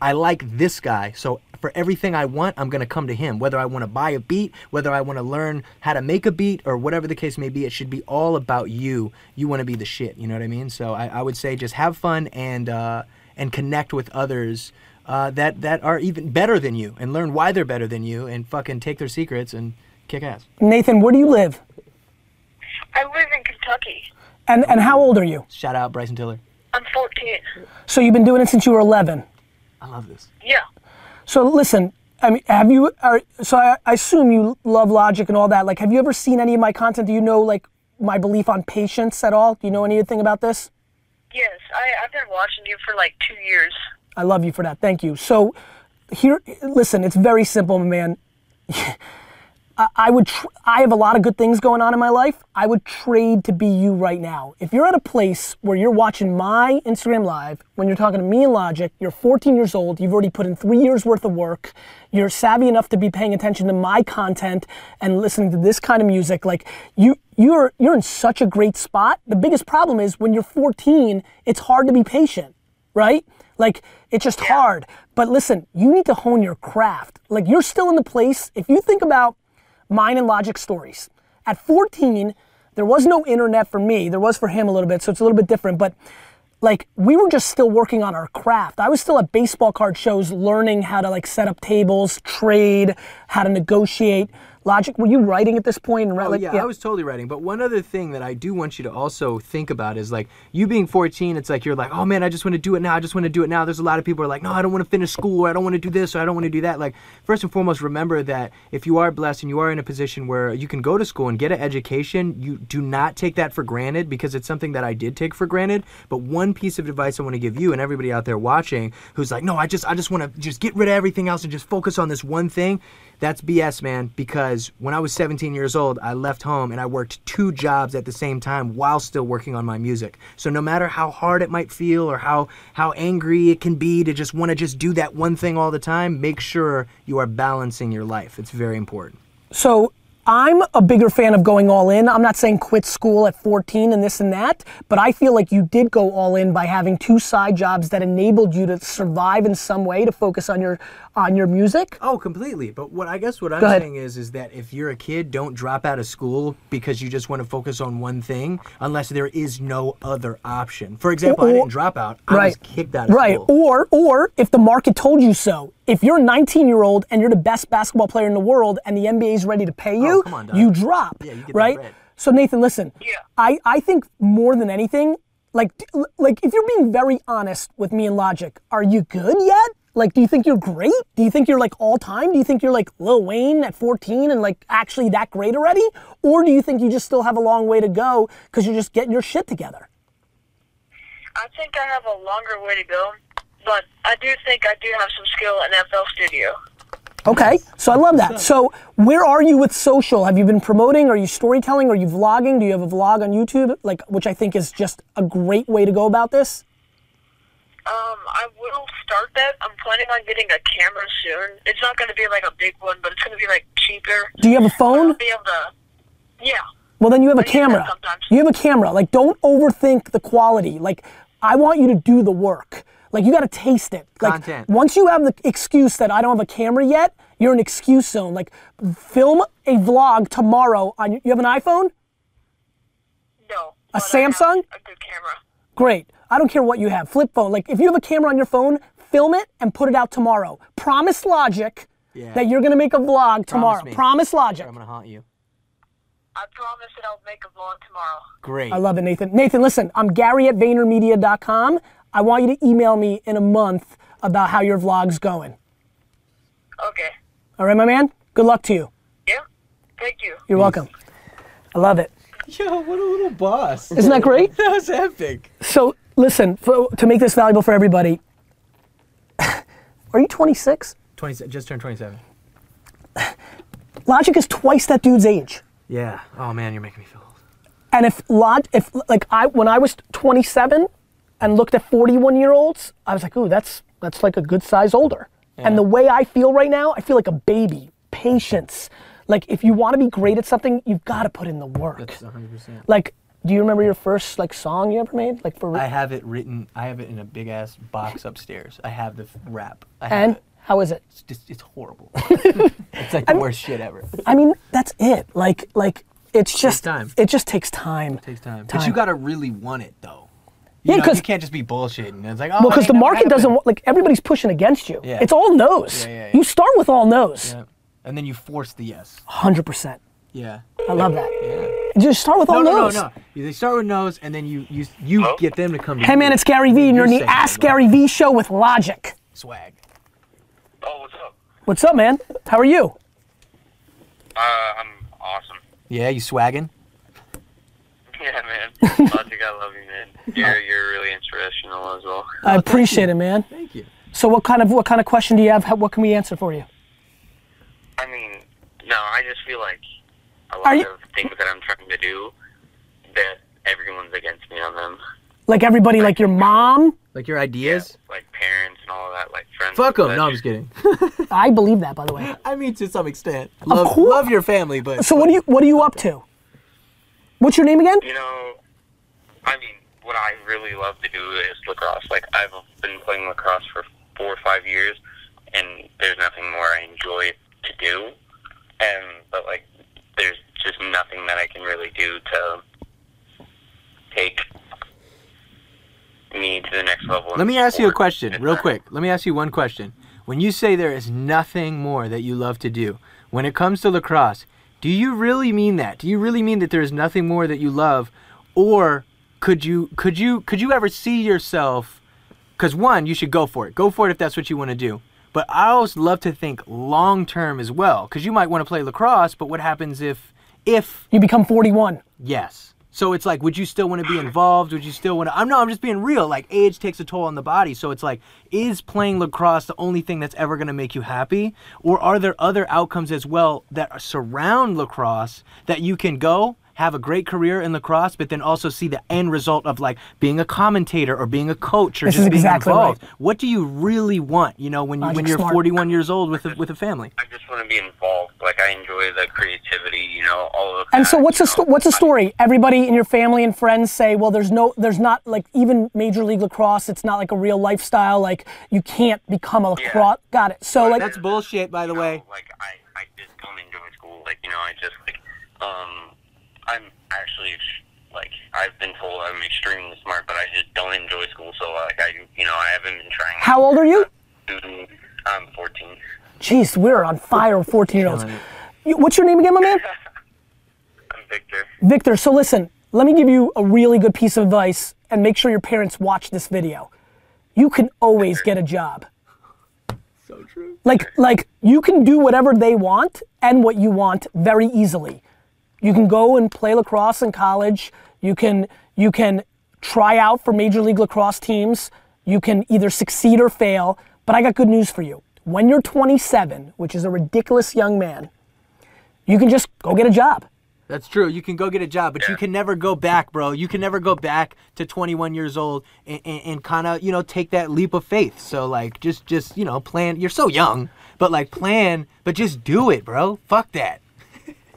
I like this guy, so for everything I want, I'm gonna come to him. Whether I want to buy a beat, whether I want to learn how to make a beat, or whatever the case may be, it should be all about you. You want to be the shit. You know what I mean? So I, I would say just have fun and uh, and connect with others uh, that that are even better than you, and learn why they're better than you, and fucking take their secrets and kick ass. Nathan, where do you live? I live in Kentucky. And and how old are you? Shout out Bryson Tiller. I'm 14. So you've been doing it since you were 11. I love this. Yeah. So listen, I mean, have you? Are, so I, I assume you love Logic and all that. Like, have you ever seen any of my content? Do you know like my belief on patience at all? Do you know anything about this? Yes, I, I've been watching you for like two years. I love you for that. Thank you. So here, listen, it's very simple, man. I, would. Tr- I have a lot of good things going on in my life. I would trade to be you right now. If you're at a place where you're watching my Instagram live, when you're talking to me and Logic, you're 14 years old. You've already put in three years worth of work. You're savvy enough to be paying attention to my content and listening to this kind of music. Like you, you're you're in such a great spot. The biggest problem is when you're 14, it's hard to be patient right? Like it's just hard. But listen, you need to hone your craft. Like you're still in the place. If you think about mine and Logic stories, at 14, there was no internet for me. There was for him a little bit, so it's a little bit different. But like we were just still working on our craft. I was still at baseball card shows learning how to like set up tables, trade, how to negotiate. Logic, were you writing at this point? And Oh like, yeah, I was totally writing. But one other thing that I do want you to also think about is like you being 14. It's like you're like, oh man, I just want to do it now. I just want to do it now. There's a lot of people who are like, no, I don't want to finish school. Or I don't want to do this. Or I don't want to do that. Like first and foremost, remember that if you are blessed and you are in a position where you can go to school and get an education, you do not take that for granted because it's something that I did take for granted. But one piece of advice I want to give you and everybody out there watching who's like, no, I just I just want to just get rid of everything else and just focus on this one thing. That's BS, man, because when I was 17 years old, I left home and I worked two jobs at the same time while still working on my music. So no matter how hard it might feel or how how angry it can be to just want to just do that one thing all the time, make sure you are balancing your life. It's very important. So I'm a bigger fan of going all in. I'm not saying quit school at 14 and this and that, but I feel like you did go all in by having two side jobs that enabled you to survive in some way to focus on your on your music. Oh, completely. But what I guess what I'm saying is is that if you're a kid, don't drop out of school because you just want to focus on one thing unless there is no other option. For example, I didn't drop out. I was kicked out of right. school. Or or if the market told you so. if you're a 19 year old and you're the best basketball player in the world and the NBA is ready to pay oh, you, Oh, come on, you drop. Yeah, you get that right? So Nathan, listen. Yeah. I, I think more than anything, like like if you're being very honest with me and Logic, are you good yet? Like, do you think you're great? Do you think you're like all time? Do you think you're like Lil Wayne at 14 and like actually that great already? Or do you think you just still have a long way to go because you're just getting your shit together? I think I have a longer way to go, but I do think I do have some skill in FL Studio. Okay, so I love that. So where are you with social? Have you been promoting? Are you storytelling? Are you vlogging? Do you have a vlog on YouTube? Like, which I think is just a great way to go about this. Um, I will start that. I'm planning on getting a camera soon. It's not going to be like a big one, but it's going to be like cheaper. Do you have a I'll phone? be able to. Yeah. Well, then you have a I use that camera. sometimes. You have a camera. Like, don't overthink the quality. Like, I want you to do the work. Like, you got to taste it. Like, Content. once you have the excuse that I don't have a camera yet, you're in excuse zone. Like, film a vlog tomorrow on. You have an iPhone? No. A but I have Samsung? A good camera. Great. I don't care what you have. Flip phone. Like, if you have a camera on your phone, film it and put it out tomorrow. Promise Logic Yeah. that you're gonna make a vlog tomorrow. me. Promise Logic. I'm gonna haunt you. I promise that I'll make a vlog tomorrow. Great. I love it, Nathan. Nathan, listen, I'm Gary at VaynerMedia.com. I want you to email me in a month about how your vlog's going. Okay. All right, my man? Good luck to you. Yeah. Thank you. You're welcome. I love it. Yo, what a little boss. Isn't that great? that was epic. So, listen, for, to make this valuable for everybody, are you 26? 20, just turned 27. Logic is twice that dude's age. Yeah. Oh man, you're making me feel old. And if Log, if like I, when I was 27 and looked at 41 year olds, I was like, ooh, that's that's like a good size older. And the way I feel right now, I feel like a baby. Patience. Like if you want to be great at something, you've got to put in the work. That's 100. percent Like, do you remember your first like song you ever made? Like for real? I have it written. I have it in a big ass box upstairs. I have the rap. I have and it. how is it? It's just it's horrible. it's like the worst shit ever. I mean, that's it. Like like it's just time. it just takes time. It takes time. Time. But you gotta really want it though. You Yeah, know, 'cause- you can't just be bullshitting. It's like, oh, Well, because the market doesn't want, like everybody's pushing against you. Yeah. It's all no's. Yeah, yeah, yeah. You start with all no's. Yeah. And then you force the yes. Hundred percent. Yeah. I love that. Yeah. Just start with No, all no, no, no's. no. They start with no's, and then you you you Hello? get them to come. To Hey you. man, it's Gary Vee, and you're in the saying Ask it, Gary Vee show with Logic. swag. Oh, what's up? What's up, man? How are you? Uh, I'm awesome. Yeah, you swagging. Yeah, man. Logic, I love you, man. You're you're really inspirational as well. I appreciate it, man. Thank you. So, what kind of what kind of question do you have? How, what can we answer for you? I mean, no, I just feel like a Are lot you- of things that I'm trying to do, that everyone's against me on them. Like everybody, like your mom. Like your ideas. Like parents and all that, like friends. Fuck them. No, I'm just kidding. I believe that, by the way. I mean, to some extent. Love, course. love your family, but So, what are you what are you up to? What's your name again? You know, I mean, what I really love to do is lacrosse. Like I've been playing lacrosse for four or five years, and there's nothing more I enjoy to do. And but like, there's just nothing that I can really do to take me to the next level. Let me ask you a question, real quick. Let me ask you one question. When you say there is nothing more that you love to do, when it comes to lacrosse, do you really mean that? Do you really mean that there is nothing more that you love, or could you could you could you ever see yourself? Because one, you should go for it. Go for it if that's what you want to do. But I always love to think long term as well, because you might want to play lacrosse. But what happens if if You become 41. Yes. So it's like, would you still want to be involved? Would you still want to? I'm no, I'm just being real. Like age takes a toll on the body. So it's like, is playing lacrosse the only thing that's ever going to make you happy, or are there other outcomes as well that surround lacrosse that you can go? Have a great career in lacrosse, but then also see the end result of like being a commentator or being a coach or This just is being exactly involved. right. What do you really want? You know, when you, when Logic's you're smart. 41 years old with a, with a family. I just want to be involved. Like I enjoy the creativity, you know, all of. That, and so, what's you the sto- what's the story? Everybody in your family and friends say, well, there's no, there's not like even Major League Lacrosse. It's not like a real lifestyle. Like you can't become a lacrosse. Got it. So like, That's bullshit, by the you know, way. Like I, I just don't enjoy school. Like you know, I just like, um, I'm actually like I've been told I'm extremely smart, but I just don't enjoy school. So like I, you know, I haven't been trying. how old are you? To, I'm 14. Jeez, we're on fire 14 year olds. Killing. What's your name again, my man? I'm Victor. Victor, so listen, let me give you a really good piece of advice and make sure your parents watch this video. You can always get a job. So true. Like like you can do whatever they want and what you want very easily. You can go and play lacrosse in college. You can you can try out for major league lacrosse teams. You can either succeed or fail, but I got good news for you. When you're 27, which is a ridiculous young man, you can just go get a job. That's true. You can go get a job, but you can never go back, bro. You can never go back to 21 years old and, and, and kind of, you know, take that leap of faith. So, like, just, just, you know, plan. You're so young, but like, plan, but just do it, bro. Fuck that.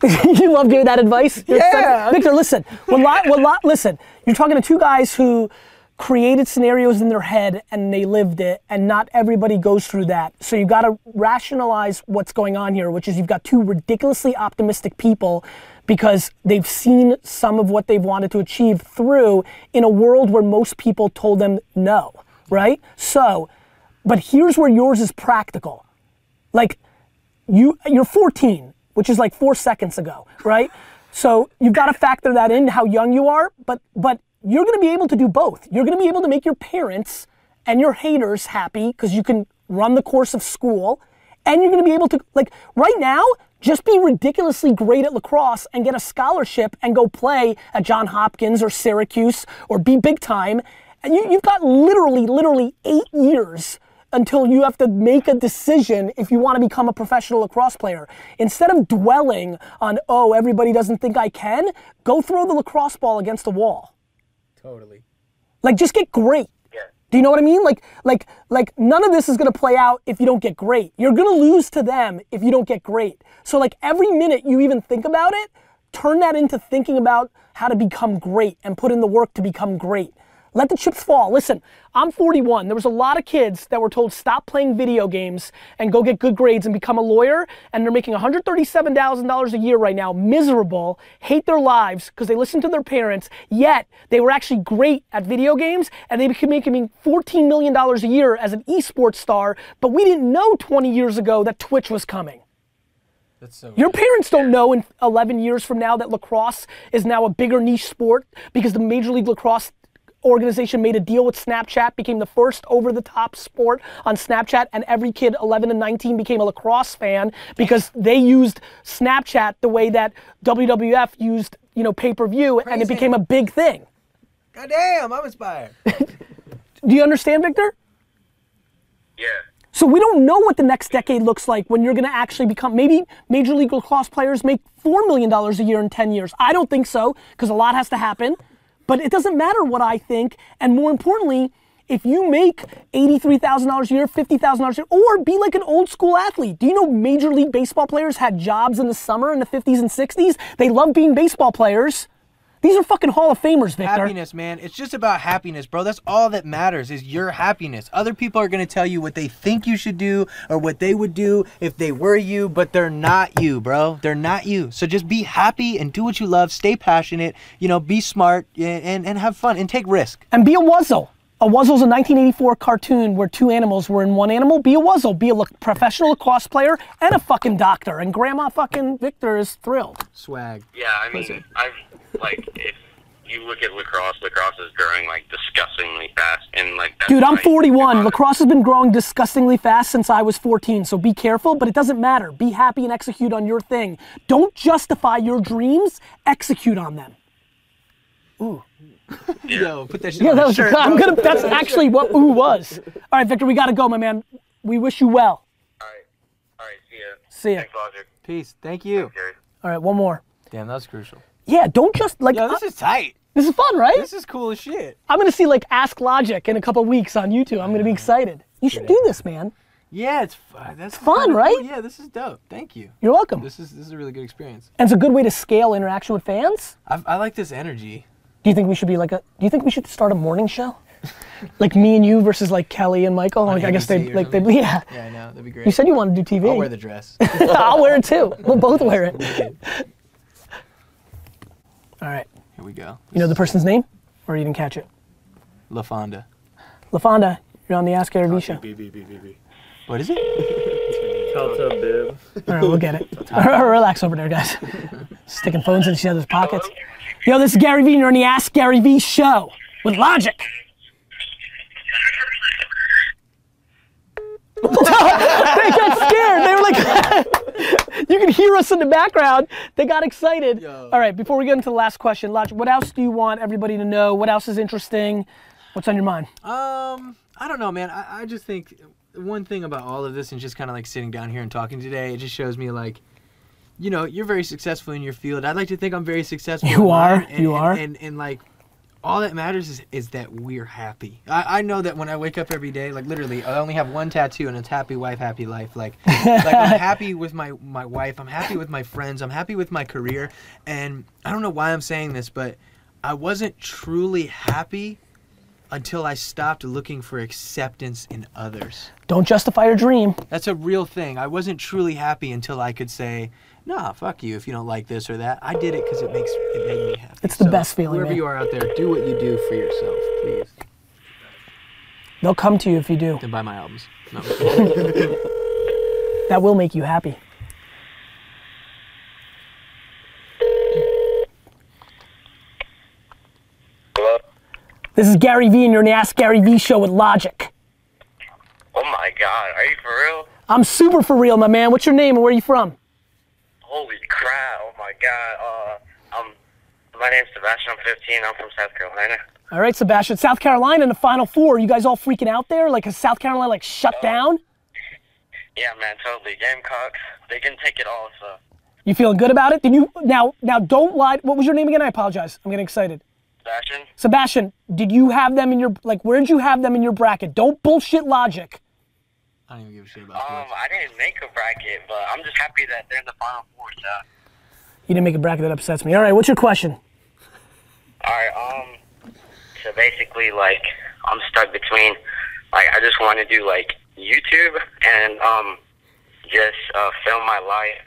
you love giving that advice? You're Yeah. Victor, listen. Lot, lot, listen, you're talking to two guys who created scenarios in their head and they lived it, and not everybody goes through that. So you've got to rationalize what's going on here, which is you've got two ridiculously optimistic people because they've seen some of what they've wanted to achieve through in a world where most people told them no, right? So, but here's where yours is practical. Like, you you're 14, which is like four seconds ago, right? So you've got to factor that in how young you are, but but you're going to be able to do both. You're going to be able to make your parents and your haters happy because you can run the course of school, and you're going to be able to like right now. Just be ridiculously great at lacrosse and get a scholarship and go play at John Hopkins or Syracuse or be big time. And you, you've got literally, literally eight years until you have to make a decision if you want to become a professional lacrosse player. Instead of dwelling on, oh, everybody doesn't think I can, go throw the lacrosse ball against a wall. Totally. Like just get great. Yeah. Do you know what I mean? Like like like none of this is going to play out if you don't get great. You're going to lose to them if you don't get great. So like every minute you even think about it, turn that into thinking about how to become great and put in the work to become great. Let the chips fall. Listen, I'm 41. There was a lot of kids that were told stop playing video games and go get good grades and become a lawyer, and they're making $137,000 a year right now, miserable, hate their lives because they listen to their parents. Yet they were actually great at video games, and they became making 14 million dollars a year as an esports star. But we didn't know 20 years ago that Twitch was coming. That's so. Your parents don't know in 11 years from now that lacrosse is now a bigger niche sport because the Major League Lacrosse organization made a deal with Snapchat, became the first over the top sport on Snapchat, and every kid 11 and 19 became a lacrosse fan because they used Snapchat the way that WWF used, you know, pay per view, and it became a big thing. God damn, I'm inspired. Do you understand, Victor? Yeah. So we don't know what the next decade looks like when you're going to actually become. Maybe Major League Lacrosse players make four million dollars a year in ten years. I don't think so because a lot has to happen. But it doesn't matter what I think, and more importantly, if you make eighty-three thousand dollars a year, fifty thousand dollars a year, or be like an old school athlete. Do you know Major League Baseball players had jobs in the summer in the fifties and sixties? They love being baseball players. These are fucking Hall of Famers, Victor. happiness, man. It's just about happiness, bro. That's all that matters is your happiness. Other people are gonna tell you what they think you should do or what they would do if they were you, but they're not you, bro. They're not you. So just be happy and do what you love. Stay passionate. You know, be smart and and, and have fun and take risk. and be a wuzzle. A wuzzle's a 1984 cartoon where two animals were in one animal. Be a wuzzle. Be a lac- professional lacrosse player and a fucking doctor. And Grandma fucking Victor is thrilled. Swag. Yeah, I mean, I've like if you look at lacrosse, lacrosse is growing like disgustingly fast, and like that's Dude, I'm 41. Lacrosse has been growing disgustingly fast since I was 14. So be careful, but it doesn't matter. Be happy and execute on your thing. Don't justify your dreams. Execute on them. Yo, put that shit Yeah, on that a was. shirt, I'm gonna. That's actually what ooh was. All right, Victor, we gotta go, my man. We wish you well. All right, all right, see ya. See ya. Thanks, Logic. Peace. Thank you. Gary. All right, one more. Damn, that was crucial. Yeah, don't just like. Yo, this uh, is tight. this is fun, right? This is cool as shit. I'm gonna see like Ask Logic in a couple weeks on YouTube. I'm gonna be excited. You should do this, man. Yeah, it's fun. That's fun, right? cool. Yeah, this is dope. Thank you. You're welcome. This is this is a really good experience. And it's a good way to scale interaction with fans. I, I like this energy. Do you think we should be like a? Do you think we should start a morning show? like me and you versus like Kelly and Michael. Like I guess they like they yeah. Yeah, I know. That'd be great. You said you wanted to do TV. I'll wear the dress. I'll wear it too. We'll both wear it. All right. Here we go. You know the person's name, or you didn't catch it? La Fonda. LaFonda, you're on the Ask Gary Vee show. B, B, B, B, B. What is it? Tall tub bib. All right, we'll get it. Relax over there, guys. Sticking phones in each other's pockets. Yo, this is Gary Vee, and you're on the Ask Gary Vee show with Logic. they got scared. They were like, you can hear us in the background. They got excited. All right, before we get into the last question, Logic, what else do you want everybody to know? What else is interesting? What's on your mind? Um, I don't know, man. I, I just think one thing about all of this and just kind of like sitting down here and talking today, it just shows me like, you know, you're very successful in your field. I'd like to think I'm very successful. You are, and- you and- are. And, and, like, all that matters is, is that we're happy. I, I know that when I wake up every day, like literally, I only have one tattoo and it's happy wife, happy life. Like, like I'm happy with my my wife. I'm happy with my friends. I'm happy with my career. And I don't know why I'm saying this, but I wasn't truly happy until I stopped looking for acceptance in others. Don't justify your dream. That's a real thing. I wasn't truly happy until I could say, "Nah, fuck you if you don't like this or that." I did it because it makes it made me happy. It's the best feeling, Whoever man. you are out there, do what you do for yourself, please. They'll come to you if you do. Then buy my albums. No. That will make you happy. Hello? This is Gary Vee, and you're on the Ask Gary Vee show with Logic. Oh my god, are you for real? I'm super for real, my man. What's your name and where are you from? Holy crap, oh my god. Uh, um, my name's Sebastian, I'm 15, I'm from South Carolina. All right, Sebastian. South Carolina in the Final Four. You guys all freaking out there? Like, has South Carolina like shut down? Yeah, man, totally. Gamecocks, they can take it all, so. You feeling good about it? Did you now? Now, don't lie. What was your name again? I apologize. I'm getting excited. Sebastian? Sebastian, did you have them in your like? Where did you have them in your bracket? Don't bullshit logic. I don't even give a shit about Um, sports. I didn't make a bracket, but I'm just happy that they're in the final four, so. You didn't make a bracket that upsets me. All right, what's your question? Alright, um, so basically, like, I'm stuck between, like, I just want to do, like, YouTube and, um, just, uh, film my life,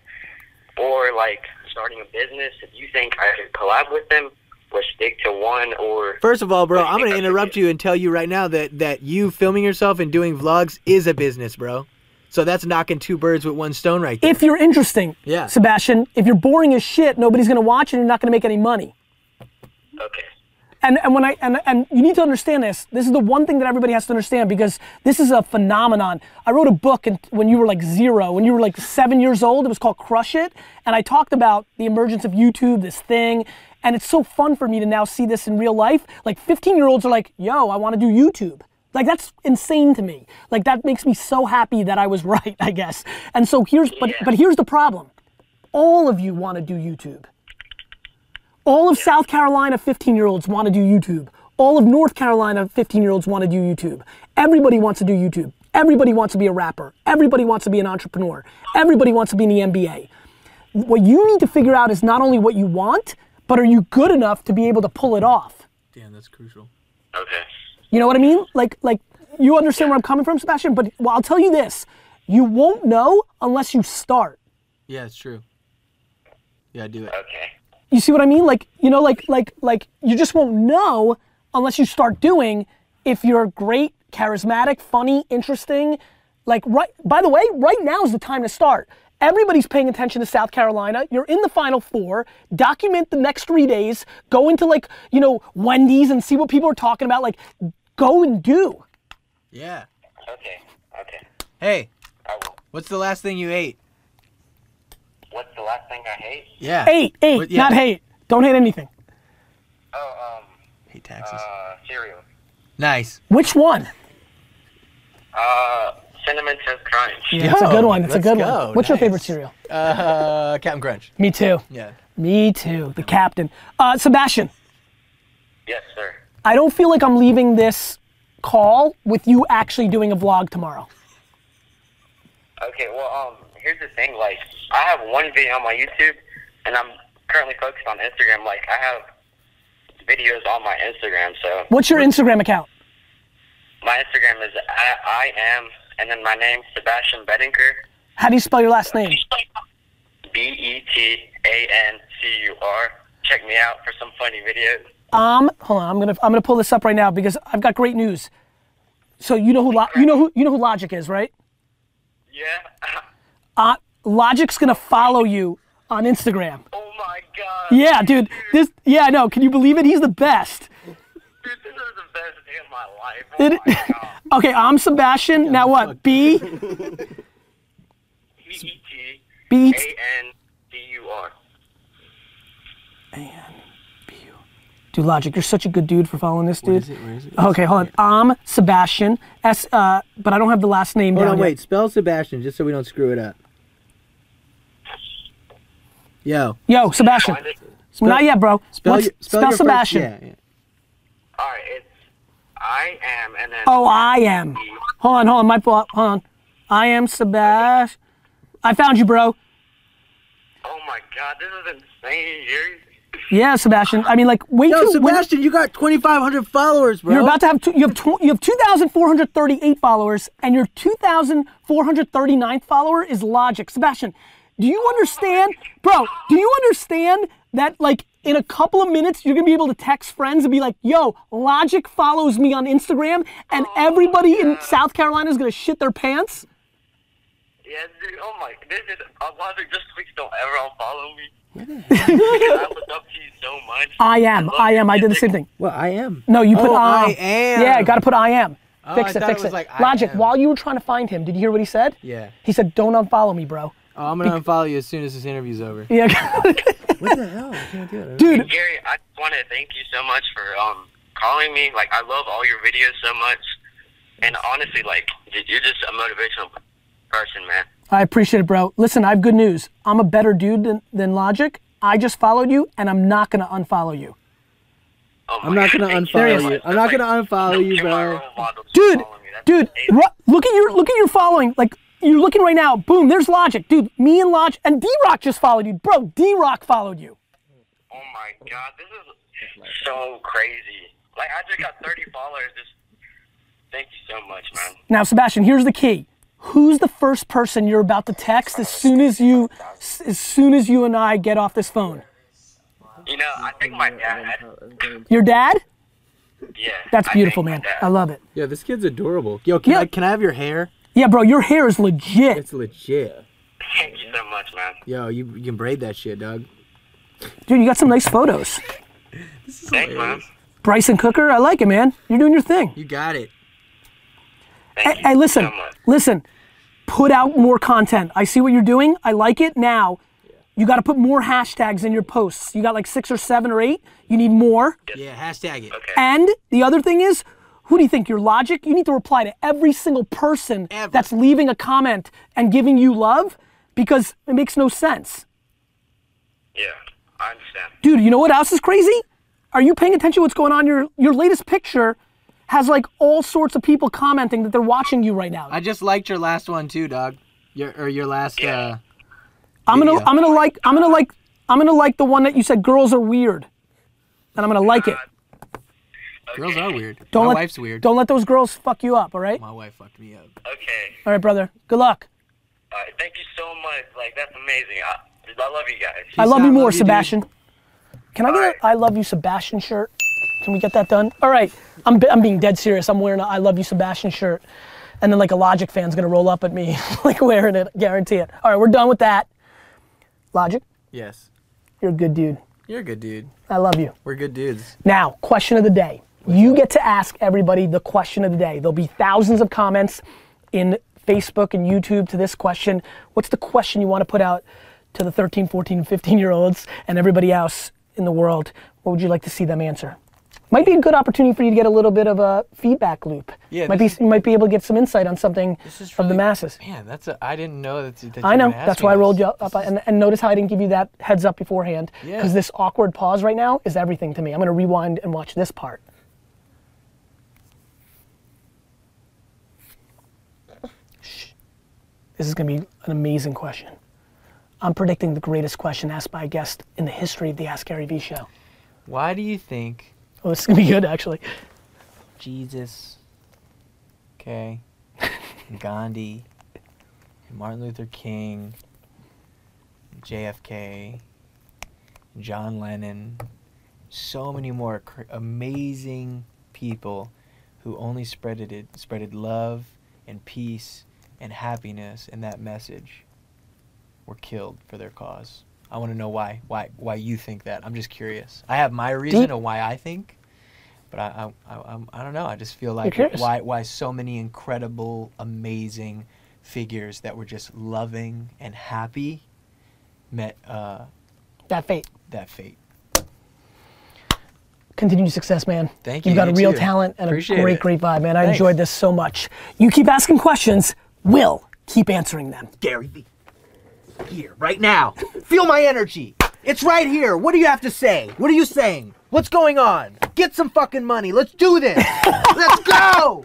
or, like, starting a business. If you think I could collab with them, or stick to one, or. First of all, bro, What do you I'm gonna interrupt you and tell you right now that that you filming yourself and doing vlogs is a business, bro. So that's knocking two birds with one stone right there. If you're interesting, Yeah. Sebastian. If you're boring as shit, nobody's gonna watch and you're not gonna make any money. Okay. And, and when I and, and you need to understand this. This is the one thing that everybody has to understand because this is a phenomenon. I wrote a book and when you were like zero, when you were like seven years old. It was called Crush It, and I talked about the emergence of YouTube, this thing, and it's so fun for me to now see this in real life. Like 15 year olds are like, "Yo, I want to do YouTube." Like that's insane to me. Like that makes me so happy that I was right, I guess. And so here's but Yeah. but here's the problem. All of you want to do YouTube. All of South Carolina 15 year olds want to do YouTube. All of North Carolina 15 year olds want to do YouTube. Everybody wants to do YouTube. Everybody wants to be a rapper. Everybody wants to be an entrepreneur. Everybody wants to be in the NBA. What you need to figure out is not only what you want, but are you good enough to be able to pull it off? Damn, that's crucial. Okay. You know what I mean? Like, like you understand where I'm coming from, Sebastian. But well, I'll tell you this: you won't know unless you start. Yeah, it's true. Yeah, do it. Okay. You see what I mean? Like, you know, like, like, like, you just won't know unless you start doing. If you're great, charismatic, funny, interesting, like, right. By the way, right now is the time to start. Everybody's paying attention to South Carolina. You're in the Final Four. Document the next three days. Go into like, you know, Wendy's and see what people are talking about. Like, go and do. Yeah. Okay. Okay. Hey, I will. what's the last thing you ate? What's the last thing I hate? Yeah. Hate, hate, What- yeah. not hate. Don't hate anything. Oh, um, Hate taxes. uh, cereal. nice. Which one? Uh, cinnamon toast crunch. Yeah, it's a good one. It's a good go. one. What's your favorite cereal? Uh, Captain Crunch. Me too. Yeah. Me too. The captain. Uh, Sebastian, Yes, sir. I don't feel like I'm leaving this call with you actually doing a vlog tomorrow. Okay, well, um, here's the thing. Like, I have one video on my YouTube, and I'm currently focused on Instagram. Like, I have videos on my Instagram, so What's your Instagram account? my Instagram is I, I am, and then my name Sebastian Betancur, How do you spell your last name? B E T A N C U R. Check me out for some funny videos. Um, hold on. I'm gonna I'm gonna pull this up right now because I've got great news. So you know who Lo- you know who you know who Logic is, right? Yeah. Uh, Logic's gonna follow you on Instagram. Oh my god. Yeah, dude. This. Yeah, I know. Can you believe it? He's the best. Dude, this is the best day of my life. Oh It- my god. Okay, I'm Sebastian. Now what? B. E E T B. A N D U R. Dude, Logic, you're such a good dude for following this, dude. is it? Where is it? Okay, hold on. I'm Sebastian. S. Uh, but I don't have the last name Hold down on, yet. wait. Spell Sebastian just so we don't screw it up. Yo. Yo, Sebastian. Find it. Not yet, bro. Spell, your, spell, spell your first- Sebastian. yeah, yeah. All right, it's I am and then. Oh, I am. Hold on, hold on. My fault. Hold on. I am Sebastian. I found you, bro. Oh my god, this is insane. You're, Yeah, Sebastian. I mean, like, wait Yo, till when- Sebastian, you got 2,500 followers, bro. You're about to have two, you have tw- you have 2,438 followers, and your 2,439th follower is Logic. Sebastian, do you understand, bro? Do you understand that like in a couple of minutes you're gonna be able to text friends and be like, "Yo, Logic follows me on Instagram," and everybody in South Carolina is gonna shit their pants? yeah, dude. Oh my, this is. I love it. Just please don't ever unfollow me. I look up to you so much. I am. love I am. your I did the same thing. Well, I am. No, you put Oh, um, I am. Yeah, got to put I am. Oh, fix I it, fix it it. like, Logic, am. while you were trying to find him, did you hear what he said? Yeah. He said, "Don't unfollow me, bro." Oh, I'm gonna unfollow you as soon as this interview's over. Yeah. What the hell? I can't do it. Dude, Gary, I want to thank you so much for um calling me. Like, I love all your videos so much, and honestly, like, y- you're just a motivational person, man. I appreciate it, bro. Listen, I have good news. I'm a better dude than, than Logic. I just followed you, and I'm not gonna unfollow you, Oh I'm not gonna thank There he unfollow you. I'm much. not gonna unfollow you, You're bro. role model. Just dude. follow me. That's Dude, amazing. look at your look at your following. Like you're looking right now. Boom, there's Logic, dude. Me and Logic and D Rock just followed you, bro. D Rock followed you. Oh my god, this is so crazy. Like I just got 30 followers. Just thank you so much, man. Now, Sebastian, here's the key. Who's the first person you're about to text as soon as you as soon as you and I get off this phone? You know, I think my dad. Your dad? Yeah. That's beautiful, think man. I love it. Yeah, this kid's adorable. Yo, can Yeah. I can I have your hair? Yeah, bro, your hair is legit. It's legit. Thank you so much, man. Yo, you, you can braid that shit, Doug. Dude, you got some nice photos. Thanks, man. Bryson Cooker, I like it, man. You're doing your thing. You got it. Thank Hey, you hey, listen, so much. listen. Put out more content. I see what you're doing. I like it. Now, you got to put more hashtags in your posts. You got like six or seven or eight. You need more. Yeah, hashtag it. Okay. And the other thing is, who do you think? Your logic? You need to reply to every single person Ever. that's leaving a comment and giving you love because it makes no sense. Yeah, I understand. Dude, you know what else is crazy? Are you paying attention to what's going on? Your your latest picture has like all sorts of people commenting that they're watching you right now. I just liked your last one too, dog. Your or your last. Uh, I'm gonna. I'm gonna like I'm gonna like I'm gonna like the one that you said girls are weird. And I'm gonna like it. Girls are weird. Don't My let, wife's weird. Don't let those girls fuck you up, all right? My wife fucked me up. Okay. All right, brother. Good luck. All right. Thank you so much. Like that's amazing. I, I love you guys. I love you more, love you, dude. Sebastian. Can I get Alright. a I love you Sebastian shirt? Can we get that done? All right. I'm I'm being dead serious. I'm wearing a I love you Sebastian shirt. And then like a Logic fan's gonna roll up at me like wearing it, guarantee it. All right, we're done with that. Logic, Yes. you're a good dude. You're a good dude. I love you. We're good dudes. Now, question of the day. You get to ask everybody the question of the day. There'll be thousands of comments in Facebook and YouTube to this question. What's the question you want to put out to the 13, 14, 15 year olds and everybody else in the world? What would you like to see them answer? Might be a good opportunity for you to get a little bit of a feedback loop. Yeah, might be this you might be able to get some insight on something is from the masses. Man, that's a. I didn't know that. that I know. gonna That's why I rolled you up. And, and notice how I didn't give you that heads up beforehand. Yeah. Because this awkward pause right now is everything to me. I'm going to rewind and watch this part. This is going to be an amazing question. I'm predicting the greatest question asked by a guest in the history of the Ask Gary Vee show. Why do you think Oh, this is going to be good, actually. Jesus, okay, Gandhi, Martin Luther King, JFK, John Lennon, so many more cr- amazing people who only spreaded it, spreaded love and peace and happiness and that message were killed for their cause. I want to know why, why, why you think that. I'm just curious. I have my reason Deep. of why I think, but I, I, I, I'm- don't know. I just feel like why, why so many incredible, amazing figures that were just loving and happy met uh, That fate. that fate. Continued success, man. Thank you. You've you, got a real too. talent and Appreciate a great, it. great vibe, man. I Thanks. enjoyed this so much. You keep asking questions, we'll keep answering them. Gary Vee Here, right now. Feel my energy. It's right here. What do you have to say? What are you saying? What's going on? Get some fucking money. Let's do this. Let's go.